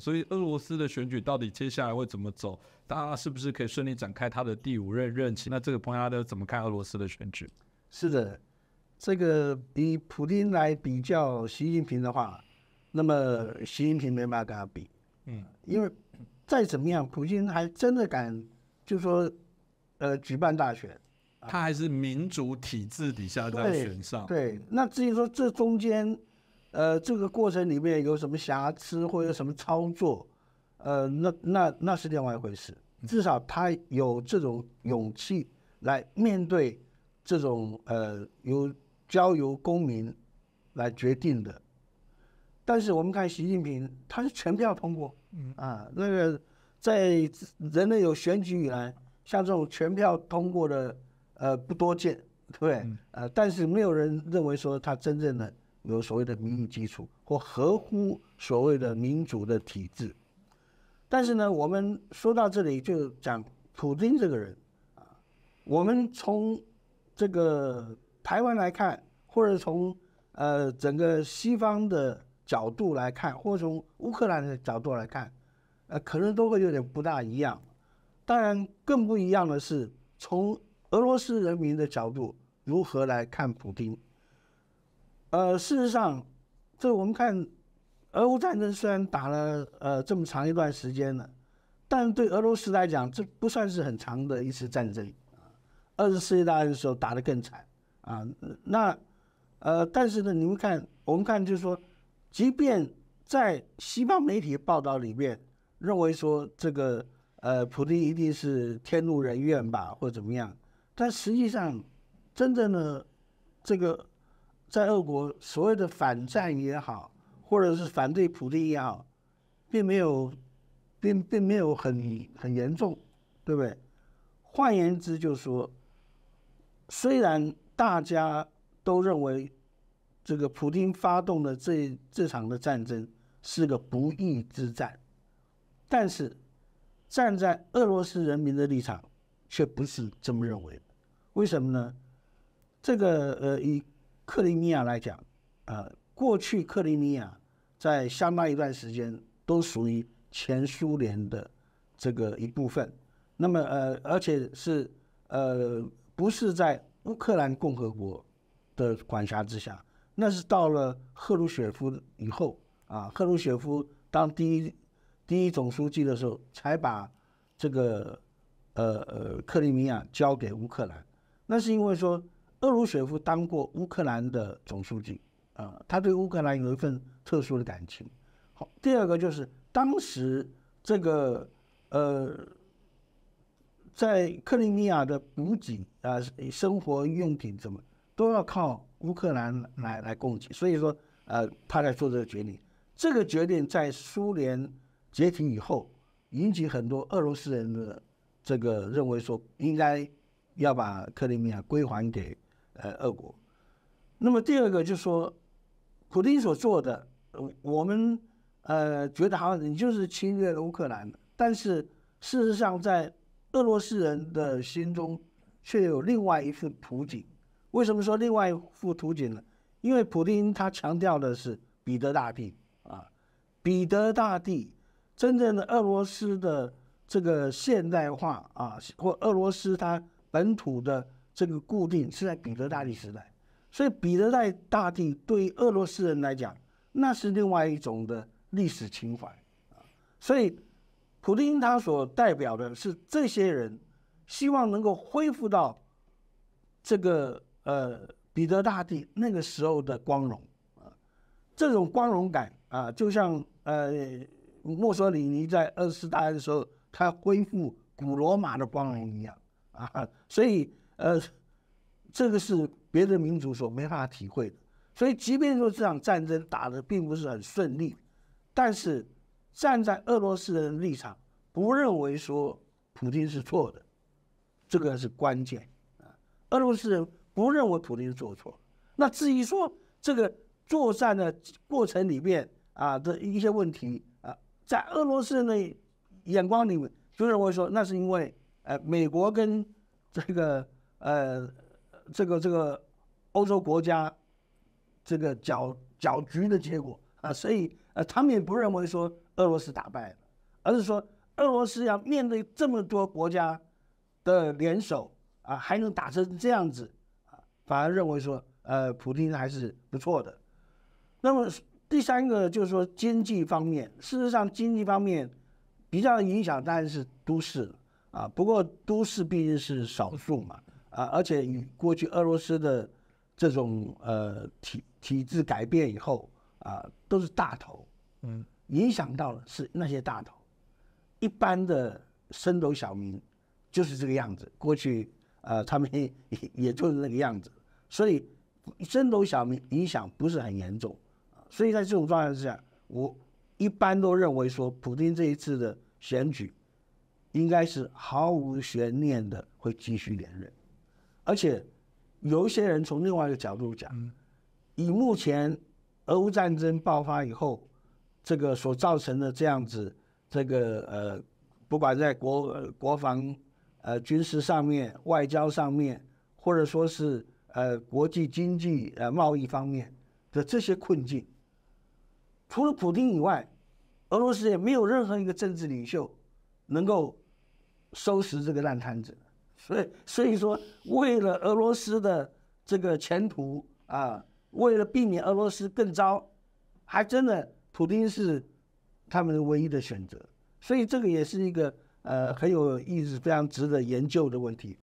所以俄罗斯的选举到底接下来会怎么走？大家是不是可以顺利展开他的第五任任期？那这个彭亚德怎么看俄罗斯的选举？是的，这个以普京来比较习近平的话，那么习近平没办法跟他比，嗯，因为再怎么样，普京还真的敢就说呃举办大选。他还是民主体制底下在选上，对。那至于说这中间，呃，这个过程里面有什么瑕疵或者什么操作，呃，那那那是另外一回事。至少他有这种勇气来面对这种呃由交由公民来决定的。但是我们看习近平，他是全票通过，嗯啊，那个在人类有选举以来，像这种全票通过的。呃，不多见，对不对？呃，但是没有人认为说他真正的有所谓的民意基础或合乎所谓的民主的体制。但是呢，我们说到这里就讲普京这个人啊，我们从这个台湾来看，或者从呃整个西方的角度来看，或者从乌克兰的角度来看，呃，可能都会有点不大一样。当然，更不一样的是从俄罗斯人民的角度如何来看普京？呃，事实上，这我们看俄乌战争虽然打了呃这么长一段时间了，但对俄罗斯来讲，这不算是很长的一次战争啊。二次世界大战的时候打得更惨啊。那呃，但是呢，你们看，我们看就是说，即便在西方媒体报道里面认为说这个呃普京一定是天怒人怨吧，或者怎么样。但实际上，真正的这个在俄国所谓的反战也好，或者是反对普京也好，并没有，并并没有很很严重，对不对？换言之，就是说，虽然大家都认为这个普京发动的这这场的战争是个不义之战，但是站在俄罗斯人民的立场，却不是这么认为。为什么呢？这个呃，以克里米亚来讲，啊，过去克里米亚在相当一段时间都属于前苏联的这个一部分。那么呃，而且是呃，不是在乌克兰共和国的管辖之下，那是到了赫鲁雪夫以后啊，赫鲁雪夫当第一第一总书记的时候，才把这个呃呃克里米亚交给乌克兰。那是因为说，厄鲁雪夫当过乌克兰的总书记啊，他对乌克兰有一份特殊的感情。好，第二个就是当时这个呃，在克里米亚的补给啊、生活用品怎么都要靠乌克兰来来供给，所以说呃，他在做这个决定。这个决定在苏联解体以后，引起很多俄罗斯人的这个认为说应该。要把克里米亚归还给呃俄国，那么第二个就是说，普京所做的，我们呃觉得好像你就是侵略了乌克兰，但是事实上在俄罗斯人的心中却有另外一幅图景。为什么说另外一幅图景呢？因为普京他强调的是彼得大帝啊，彼得大帝真正的俄罗斯的这个现代化啊，或俄罗斯它。本土的这个固定是在彼得大帝时代，所以彼得大大帝对俄罗斯人来讲，那是另外一种的历史情怀啊。所以，普京他所代表的是这些人，希望能够恢复到这个呃彼得大帝那个时候的光荣啊，这种光荣感啊，就像呃墨索里尼在二次大战的时候，他恢复古罗马的光荣一样。啊，所以呃，这个是别的民族所没法体会的。所以，即便说这场战争打的并不是很顺利，但是站在俄罗斯人的立场，不认为说普京是错的，这个是关键啊。俄罗斯人不认为普京做错。那至于说这个作战的过程里面啊的一些问题啊，在俄罗斯人的眼光里面，就认为说那是因为。呃，美国跟这个呃，这个这个欧洲国家这个搅搅局的结果啊，所以呃，他们也不认为说俄罗斯打败了，而是说俄罗斯要面对这么多国家的联手啊，还能打成这样子啊，反而认为说，呃，普京还是不错的。那么第三个就是说经济方面，事实上经济方面比较影响当然是都市啊，不过都市毕竟是少数嘛啊，而且与过去俄罗斯的这种呃体体制改变以后啊，都是大头，嗯，影响到了是那些大头，一般的升斗小民就是这个样子，过去呃他们也也就是那个样子，所以升斗小民影响不是很严重。所以在这种状态之下，我一般都认为说，普京这一次的选举应该是毫无悬念的会继续连任，而且有一些人从另外一个角度讲，以目前俄乌战争爆发以后，这个所造成的这样子，这个呃，不管在国国防、呃军事上面、外交上面，或者说是呃国际经济、呃贸易方面的这些困境。除了普京以外，俄罗斯也没有任何一个政治领袖能够收拾这个烂摊子。所以，所以说，为了俄罗斯的这个前途啊，为了避免俄罗斯更糟，还真的普京是他们的唯一的选择。所以，这个也是一个呃很有意思、非常值得研究的问题。